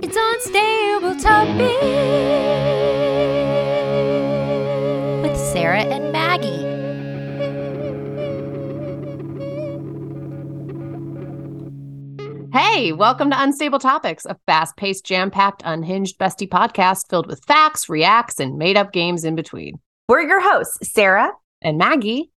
It's Unstable Topic with Sarah and Maggie. Hey, welcome to Unstable Topics, a fast paced, jam packed, unhinged bestie podcast filled with facts, reacts, and made up games in between. We're your hosts, Sarah And Maggie,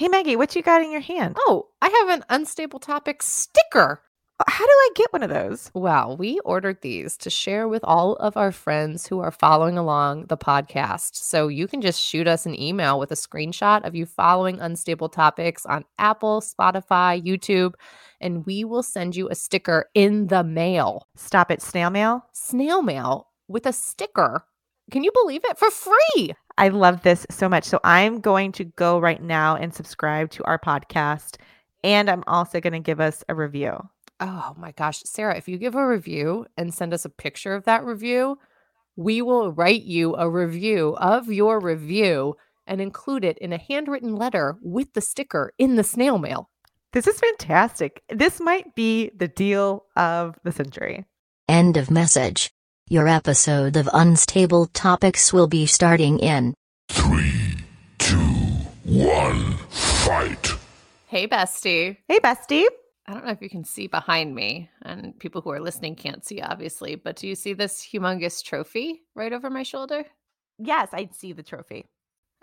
Hey Maggie, what you got in your hand? Oh, I have an unstable topic sticker. Uh, how do I get one of those? Well, we ordered these to share with all of our friends who are following along the podcast. So you can just shoot us an email with a screenshot of you following Unstable Topics on Apple, Spotify, YouTube, and we will send you a sticker in the mail. Stop it, snail mail. Snail mail with a sticker. Can you believe it? For free. I love this so much. So I'm going to go right now and subscribe to our podcast. And I'm also going to give us a review. Oh my gosh, Sarah, if you give a review and send us a picture of that review, we will write you a review of your review and include it in a handwritten letter with the sticker in the snail mail. This is fantastic. This might be the deal of the century. End of message. Your episode of Unstable Topics will be starting in Three, two, one, fight. Hey, bestie. Hey, bestie. I don't know if you can see behind me, and people who are listening can't see, obviously, but do you see this humongous trophy right over my shoulder? Yes, I see the trophy.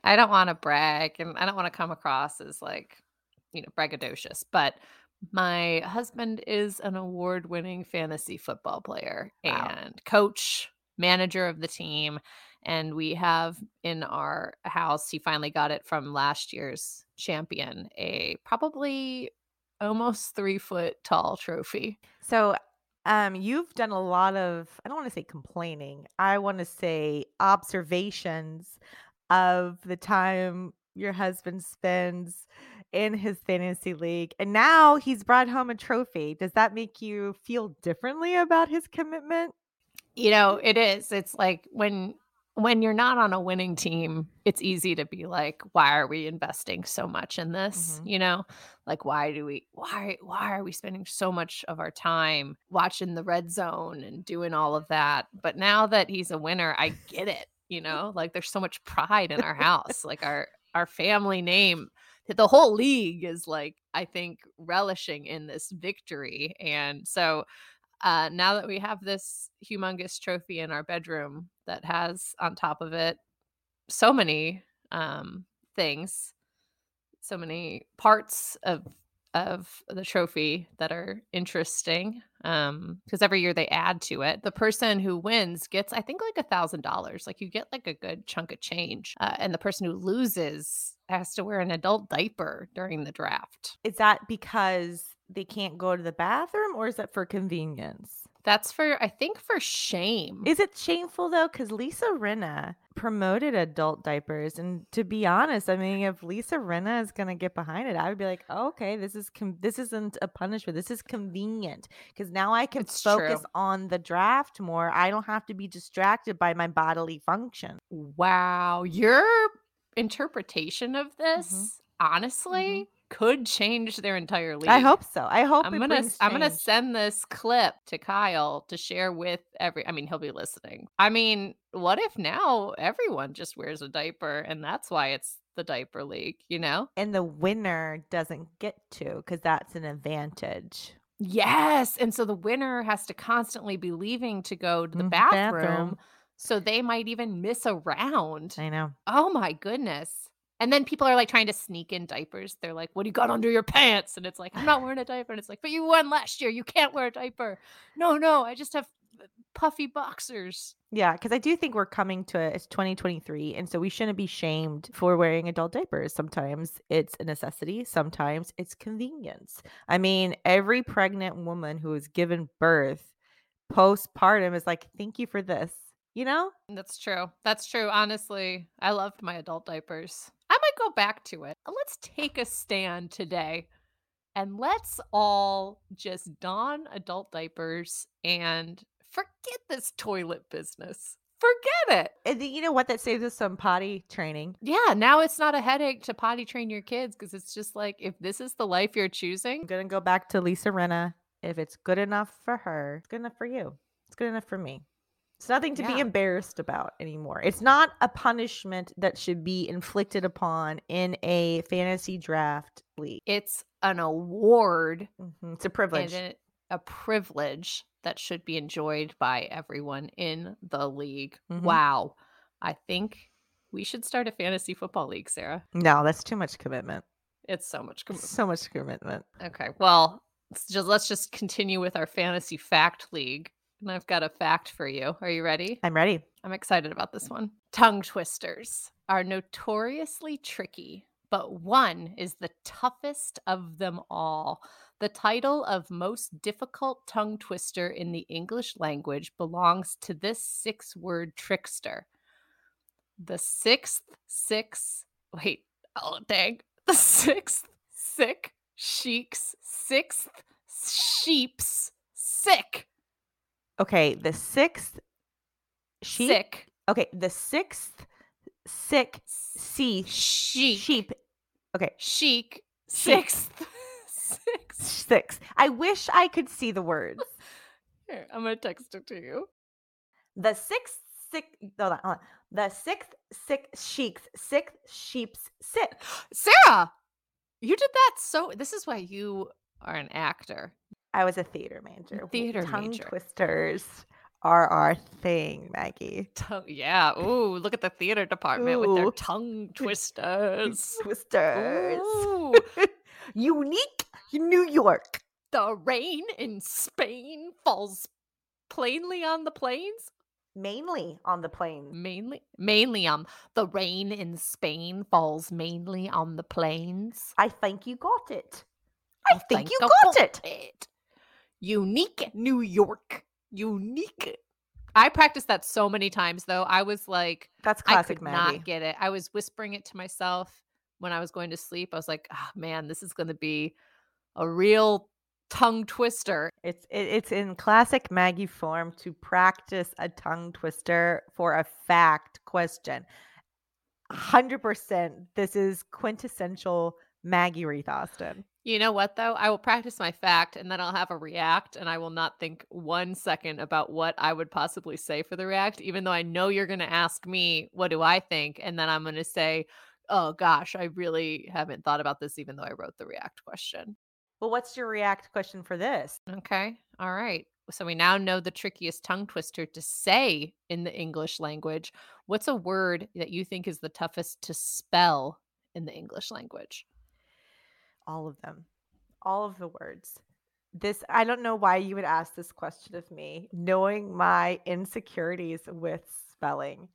I don't want to brag and I don't want to come across as like, you know, braggadocious, but my husband is an award winning fantasy football player Wow. and coach, manager of the team. And we have in our house, he finally got it from last year's champion, a probably almost three foot tall trophy. So, um, you've done a lot of, I don't want to say complaining, I want to say observations of the time your husband spends in his fantasy league. And now he's brought home a trophy. Does that make you feel differently about his commitment? You know, it is. It's like when when you're not on a winning team, it's easy to be like, why are we investing so much in this? Mhm. You know, like why do we why why are we spending so much of our time watching the red zone and doing all of that? But now that he's a winner, I get it. You know, like there's so much pride in our house. like our our family name the whole league is like i think relishing in this victory and so uh, now that we have this humongous trophy in our bedroom that has on top of it so many um, things, so many parts of of the trophy that are interesting because every year they add to it the person who wins gets i think like a thousand dollars like you get like a good chunk of change uh, and the person who loses has to wear an adult diaper during the draft Is that because they can't go to the bathroom or is that for convenience? that's for i think for shame Is it shameful though? Because Lisa Rinna promoted adult diapers, and to be honest, I mean, if Lisa Rinna is gonna get behind it, I would be like, oh, okay, this is com- this isn't a punishment. This is convenient because now I can It's focus true. on the draft more. I don't have to be distracted by my bodily function. Wow, your interpretation of this honestly could change their entire league. I hope so. I hope I'm gonna I'm gonna send this clip to Kyle to share with every I mean he'll be listening. I mean, what if now everyone just wears a diaper and that's why it's the diaper league, you know? and the winner doesn't get to because that's an advantage. Yes. And so the winner has to constantly be leaving to go to the Mhm, bathroom. bathroom. So they might even miss a round. I know. Oh my goodness. And then people are like trying to sneak in diapers. They're like, What do you got under your pants? And it's like, I'm not wearing a diaper. And it's like, But you won last year. You can't wear a diaper. No, no, I just have uh, puffy boxers. Yeah, because I do think we're coming to it's 2023, and so we shouldn't be shamed for wearing adult diapers. Sometimes it's a necessity, sometimes it's convenience. I mean, every pregnant woman who has given birth postpartum is like, "Thank you for this." You know? That's true. That's true. Honestly, I loved my adult diapers. I might go back to it. Let's take a stand today and let's all just don adult diapers and forget this toilet business. Forget it. And you know what? That saves us some potty training. Yeah, now it's not a headache to potty train your kids because it's just like if this is the life you're choosing, I'm gonna go back to Lisa Rinna. If it's good enough for her, it's good enough for you. It's good enough for me. It's nothing to be embarrassed about anymore. It's not a punishment that should be inflicted upon in a fantasy draft league. it's an award Mhm, It's a privilege. it, a privilege that should be enjoyed by everyone in the league. Mhm. Wow. I think we should start a fantasy football league, Sarah. no, that's too much commitment. It's so much commitment. So much commitment. Okay, well, let's just let's just continue with our fantasy fact league. And I've got a fact for you. Are you ready? I'm ready. I'm excited about this one. Tongue twisters are notoriously tricky, but one is the toughest of them all. The title of most difficult tongue twister in the English language belongs to this six word trickster. The sixth, six, wait, oh, dang. The sixth, sick, sheik's, sixth, sheep's, sick, Okay, the sixth sheep. sick, Okay, the sixth sick sea sheep. sheep. Okay, chic sixth six six. I wish I could see the words. here i'm gonna text it to you The sixth sick. Hold on, hold on. The sixth sick sheep's sixth sheep's sick. sarah you did that so this is why you are an actor I was a theater major. Theater Tongue major. twisters are our thing, Maggie. tongue yeah ooh look at the theater department with their tongue twisters Twisters. Ooh, Unique New York. the rain in spain falls plainly on the plains Mainly on the plains. mainly mainly on the rain in spain falls mainly on the plains I think you got it. I think you the got it. it. Unique New York. Unique. I practiced that so many times though. I was like, That's I classic could Maggie. not get it. I was whispering it to myself when I was going to sleep. I was like, oh man, this is going to be a real tongue twister. It's it, it's in classic Maggie form to practice a tongue twister for a fact question. Hundred percent. This is quintessential Maggie Reith Austin. You know what though? I will practice my fact and then I'll have a react and I will not think one second about what I would possibly say for the react, even though I know you're going to ask me, what do I think? And then I'm going to say, oh gosh, I really haven't thought about this, even though I wrote the react question. Well, what's your react question for this? Okay. All right. So we now know the trickiest tongue twister to say in the English language. What's a word that you think is the toughest to spell in the English language? All of them. All of the words. This I don't know why you would ask this question of me, knowing my insecurities with spelling.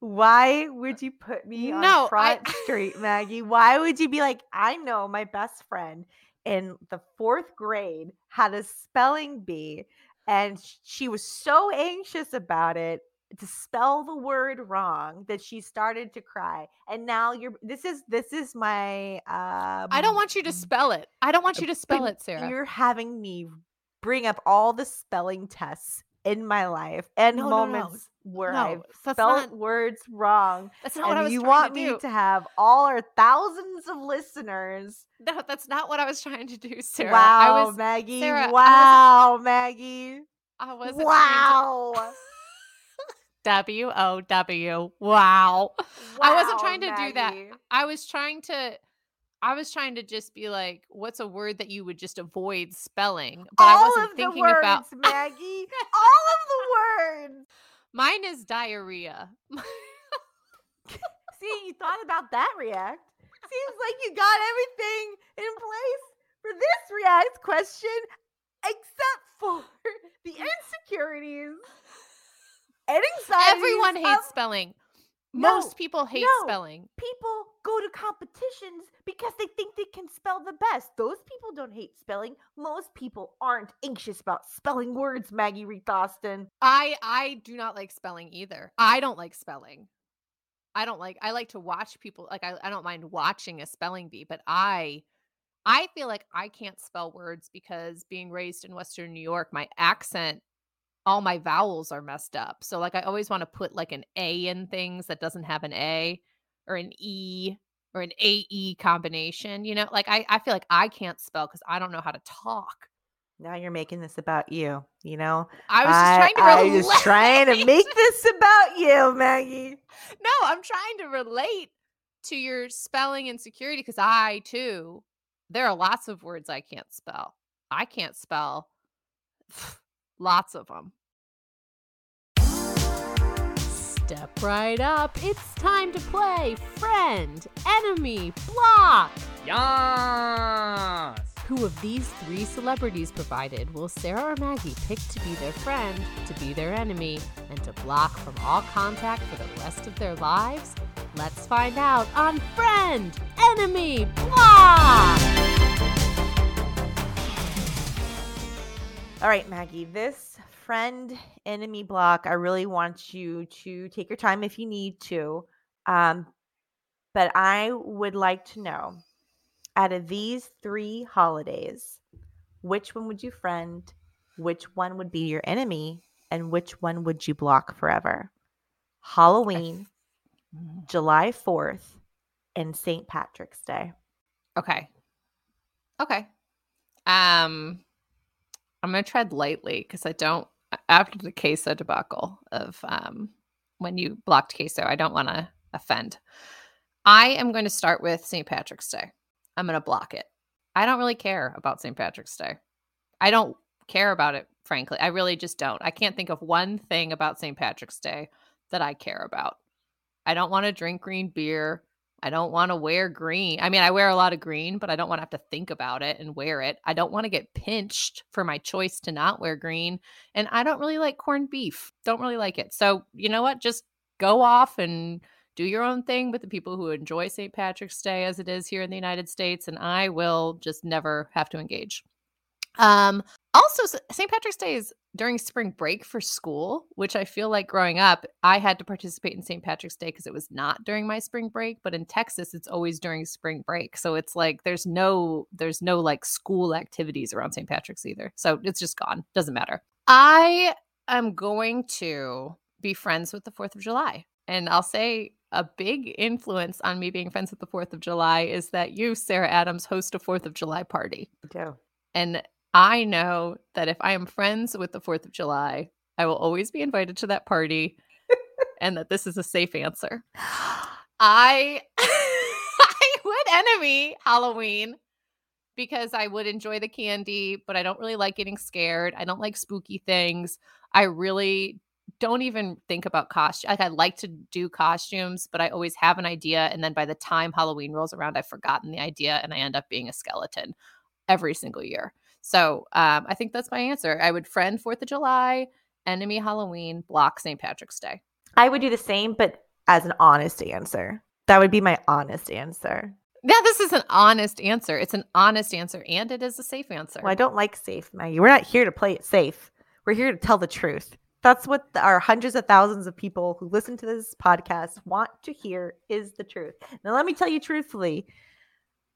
Why would you put me on No, I- Front Street, Maggie? Why would you be like, I know my best friend in the fourth grade had a spelling bee, and she was so anxious about it to spell the word wrong that she started to cry. And now you're this is this is my uh I don't want you to spell it. I don't want you to spell it, Sarah. You're having me bring up all the spelling tests in my life and No, no, no. moments where No, I've spelled not- words wrong. That's not what I And was you want to me do. to have all our thousands of listeners. No, that's not what I was trying to do, Sarah. wow, I was Maggie. Sarah, I wow, Maggie. I wasn't to- Wow. W O W. Wow. I wasn't trying to do that. I was trying to I was trying to just be like, what's a word that you would just avoid spelling? But I wasn't of thinking words, about Maggie. all of the words. mine is diarrhea. See, you thought about that react. Seems like you got everything in place for this react question, except for the insecurities and anxieties. Everyone hates of- spelling. No, Most people hate no. spelling. People go to competitions because they think they can spell the best. Those people don't hate spelling. Most people aren't anxious about spelling words, Maggie Reed Austin. I I do not like spelling either. I don't like spelling. I don't like I like to watch people like I, I don't mind watching a spelling bee, but I I feel like I can't spell words because being raised in Western New York, my accent, all my vowels are messed up. So like I always want to put like an A in things that doesn't have an A or an E or an AE combination. You know, like I, I feel like I can't spell because I don't know how to talk. Now you're making this about you, you know? I was just trying to relate. I was trying to make this about you, Maggie. No, I'm trying to relate to your spelling insecurity because I too, there are lots of words I can't spell. I can't spell lots of them. Step right up. It's time to play friend, enemy, block. Yes! Who of these three celebrities provided will Sarah or Maggie pick to be their friend, to be their enemy, and to block from all contact for the rest of their lives? Let's find out on Friend, Enemy, Block! All right, Maggie, this friend enemy block, I really want you to take your time if you need to. Um, but I would like to know out of these three holidays, which one would you friend, which one would be your enemy, and which one would you block forever? Halloween, July 4th, and St. Patrick's Day. Okay. Okay. Um, I'm gonna tread lightly because I don't. After the queso debacle of um, when you blocked queso, I don't want to offend. I am going to start with St. Patrick's Day. I'm going to block it. I don't really care about St. Patrick's Day. I don't care about it, frankly. I really just don't. I can't think of one thing about St. Patrick's Day that I care about. I don't want to drink green beer. I don't want to wear green. I mean, I wear a lot of green, but I don't want to have to think about it and wear it. I don't want to get pinched for my choice to not wear green. And I don't really like corned beef. Don't really like it. So, you know what? Just go off and do your own thing with the people who enjoy St. Patrick's Day as it is here in the United States. And I will just never have to engage. Um, also, St. Patrick's Day is during spring break for school, which I feel like growing up, I had to participate in St. Patrick's Day because it was not during my spring break. But in Texas, it's always during spring break, so it's like there's no there's no like school activities around St. Patrick's either. So it's just gone. Doesn't matter. I am going to be friends with the Fourth of July, and I'll say a big influence on me being friends with the Fourth of July is that you, Sarah Adams, host a Fourth of July party. Do. And I know that if I am friends with the 4th of July, I will always be invited to that party and that this is a safe answer. I I would enemy Halloween because I would enjoy the candy, but I don't really like getting scared. I don't like spooky things. I really don't even think about costume. Like I like to do costumes, but I always have an idea and then by the time Halloween rolls around, I've forgotten the idea and I end up being a skeleton every single year. So um, I think that's my answer. I would friend Fourth of July, enemy Halloween, block St. Patrick's Day. I would do the same, but as an honest answer. That would be my honest answer. Yeah, this is an honest answer. It's an honest answer, and it is a safe answer. Well, I don't like safe, Maggie. We're not here to play it safe. We're here to tell the truth. That's what our hundreds of thousands of people who listen to this podcast want to hear is the truth. Now, let me tell you truthfully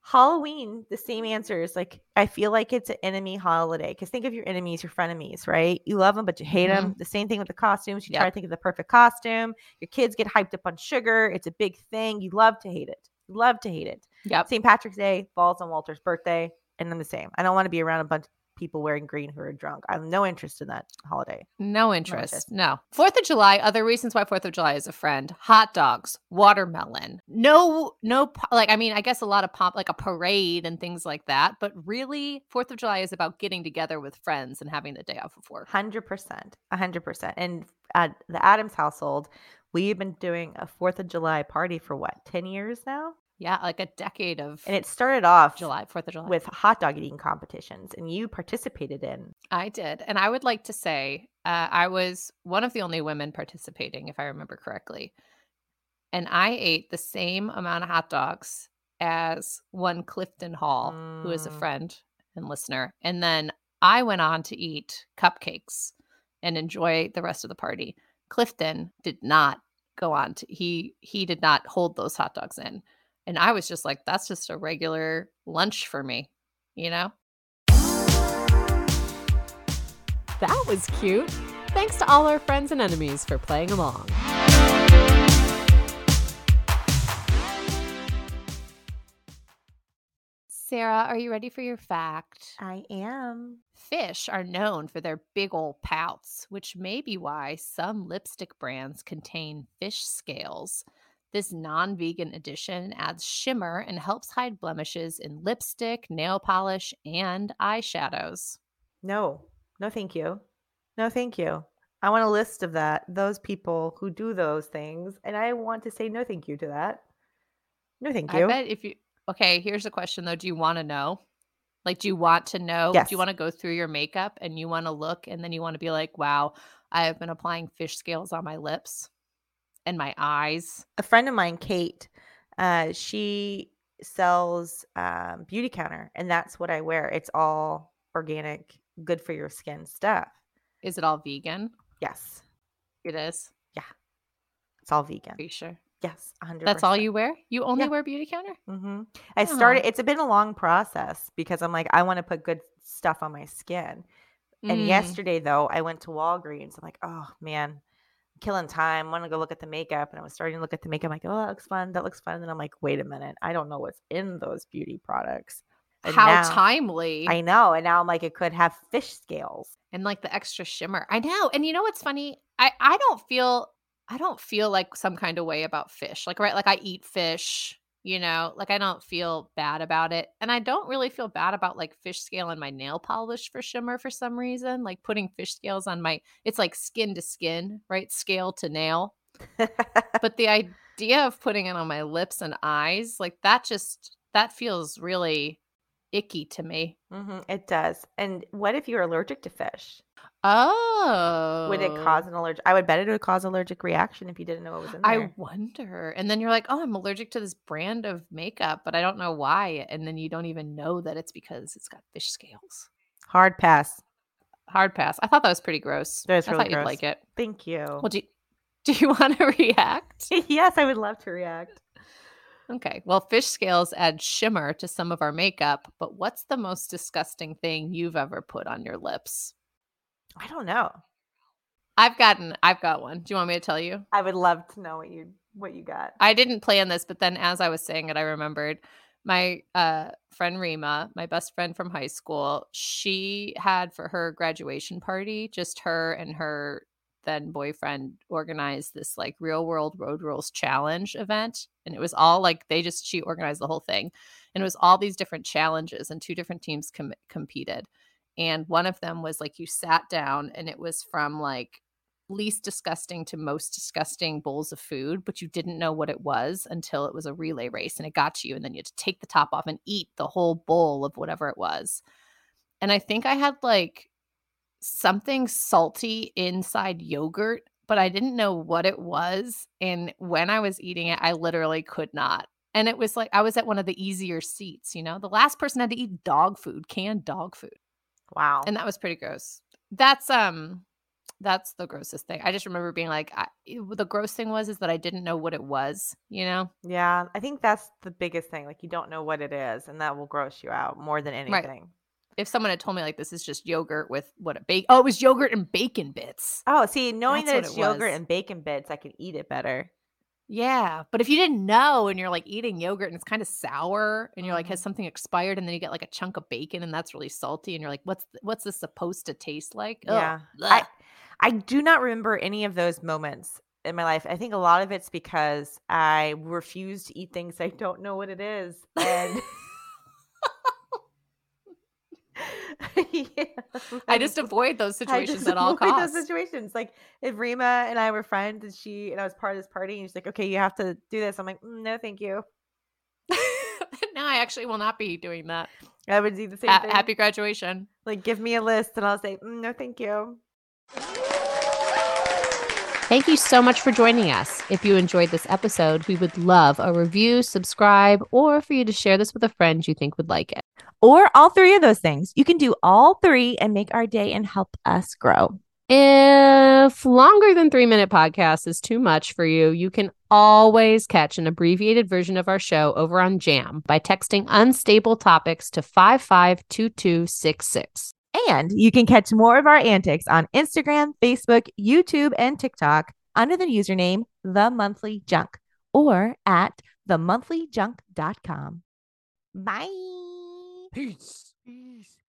Halloween, the same answer is like, I feel like it's an enemy holiday. Because think of your enemies, your frenemies, right? You love them, but you hate them. Mm-hmm. The same thing with the costumes. You try to think of the perfect costume. Your kids get hyped up on sugar. It's a big thing. You love to hate it. You love to hate it. Yep. St. Patrick's Day falls on Walter's birthday, and I'm the same. I don't want to be around a bunch people wearing green who are drunk. I have no interest in that holiday. No interest. interest. No. Fourth of July, other reasons why Fourth of July is a friend hot dogs, watermelon. No, no, like, I mean, I guess a lot of pop, like a parade and things like that. But really, Fourth of July is about getting together with friends and having the day off of work. Hundred percent, hundred percent. And at the Adams household, we've been doing a Fourth of July party for what ten years now, Yeah, like a decade of and it started off July, Fourth of July. with hot dog eating competitions, and you participated in. I did. And I would like to say uh, I was one of the only women participating, if I remember correctly. and I ate the same amount of hot dogs as one Clifton Hall, who is a Mm. friend and listener. And then I went on to eat cupcakes and enjoy the rest of the party. Clifton did not go on to he he did not hold those hot dogs in. And I was just like, that's just a regular lunch for me, you know? That was cute. Thanks to all our friends and enemies for playing along. Sarah, are you ready for your fact? I am. Fish are known for their big ol' pouts, which may be why some lipstick brands contain fish scales. This non vegan addition adds shimmer and helps hide blemishes in lipstick, nail polish, and eyeshadows. No, no, thank you. No, thank you. I want a list of that, those people who do those things, and I want to say no, thank you to that. No, thank you. I bet if you, okay, here's a question though. Do you want to know? Like, do you want to know? Yes. Do you want to go through your makeup and you want to look and then you want to be like, wow, I have been applying fish scales on my lips and my eyes? a friend of mine, Kate, uh, she sells um, Beautycounter, and that's what I wear. It's all organic, good for your skin stuff. Is it all vegan? Yes, It is. Yeah. It's all vegan. Are you sure? Yes, 100%. That's all you wear? You only Yeah. wear Beautycounter? Mm-hmm. I started. It's been a long process because I'm like, I want to put good stuff on my skin. And Mm. yesterday, though, I went to Walgreens. I'm like, oh man, killing time. want to go look at the makeup. And I was starting to look at the makeup. I'm like, oh, that looks fun. That looks fun. And then I'm like, wait a minute. I don't know what's in those beauty products. And How now- timely. I know. And now I'm like, it could have fish scales. and like the extra shimmer. I know. And you know what's funny? I I don't feel I don't feel like some kind of way about fish. Like right like I eat fish, you know, like I don't feel bad about it. And I don't really feel bad about like fish scale on my nail polish for shimmer for some reason. Like putting fish scales on my it's like skin to skin, right? Scale to nail. But the idea of putting it on my lips and eyes, like that just that feels really icky to me. hmm it does. And what if you're allergic to fish? Oh. Would it cause an allergic? I would bet it would cause allergic reaction if you didn't know what was in there. I wonder. And then you're like, oh, I'm allergic to this brand of makeup, but I don't know why. And then you don't even know that it's because it's got fish scales. Hard pass. Hard pass. I thought that was pretty gross. That is I really thought you'd gross. like it. Thank you. Well, do you, do you want to react? yes, I would love to react. Okay. Well, fish scales add shimmer to some of our makeup, but what's the most disgusting thing you've ever put on your lips? I don't know. I've gotten, I've got one. Do you want me to tell you? I would love to know what you what you got. I didn't plan this, but then as I was saying it, I remembered my uh, friend Rima, my best friend from high school. She had for her graduation party, just her and her then boyfriend organized this like real world road rules challenge event. And it was all like they just, she organized the whole thing. And it was all these different challenges, and two different teams com- competed. And one of them was like you sat down, and it was from like least disgusting to most disgusting bowls of food, but you didn't know what it was until it was a relay race and it got you. And then you had to take the top off and eat the whole bowl of whatever it was. And I think I had like something salty inside yogurt, but I didn't know what it was. And when I was eating it, I literally could not. And it was like I was at one of the easier seats, you know. The last person had to eat dog food, canned dog food Wow. and that was pretty gross that's um that's the grossest thing i just remember being like I, the gross thing was is that i didn't know what it was you know yeah, I think that's the biggest thing. Like you don't know what it is, and that will gross you out more than anything. if someone had told me like this is just yogurt with what a bake oh it was yogurt and bacon bits Oh, see, knowing That's that it's it yogurt was. and bacon bits, I can eat it better. Yeah but if you didn't know and you're like eating yogurt and it's kind of sour and you're like Mhm. has something expired and then you get like a chunk of bacon and that's really salty and you're like what's th- what's this supposed to taste like Ugh, Yeah. I I do not remember any of those moments in my life. I think a lot of it's because I refuse to eat things I don't know what it is. And Yeah, i just avoid those I situations just at all avoid costs Those situations, like if Rima and I were friends, and she and I was part of this party, and she's like, "Okay, you have to do this." I'm like, "Mm, "No, thank you." no i actually will not be doing that I would do the same Ha- thing. happy graduation Like, give me a list, and I'll say, "Mm, "No, thank you." Thank you so much for joining us. If you enjoyed this episode, we would love a review, subscribe, or for you to share this with a friend you think would like it. Or all three of those things. You can do all three and make our day and help us grow. If longer than three minute podcast is too much for you, you can always catch an abbreviated version of our show over on Jam by texting unstable topics to 552266. And you can catch more of our antics on Instagram, Facebook, YouTube, and TikTok under the username The Monthly Junk or at themonthlyjunk.com. Bye. Peace. Peace.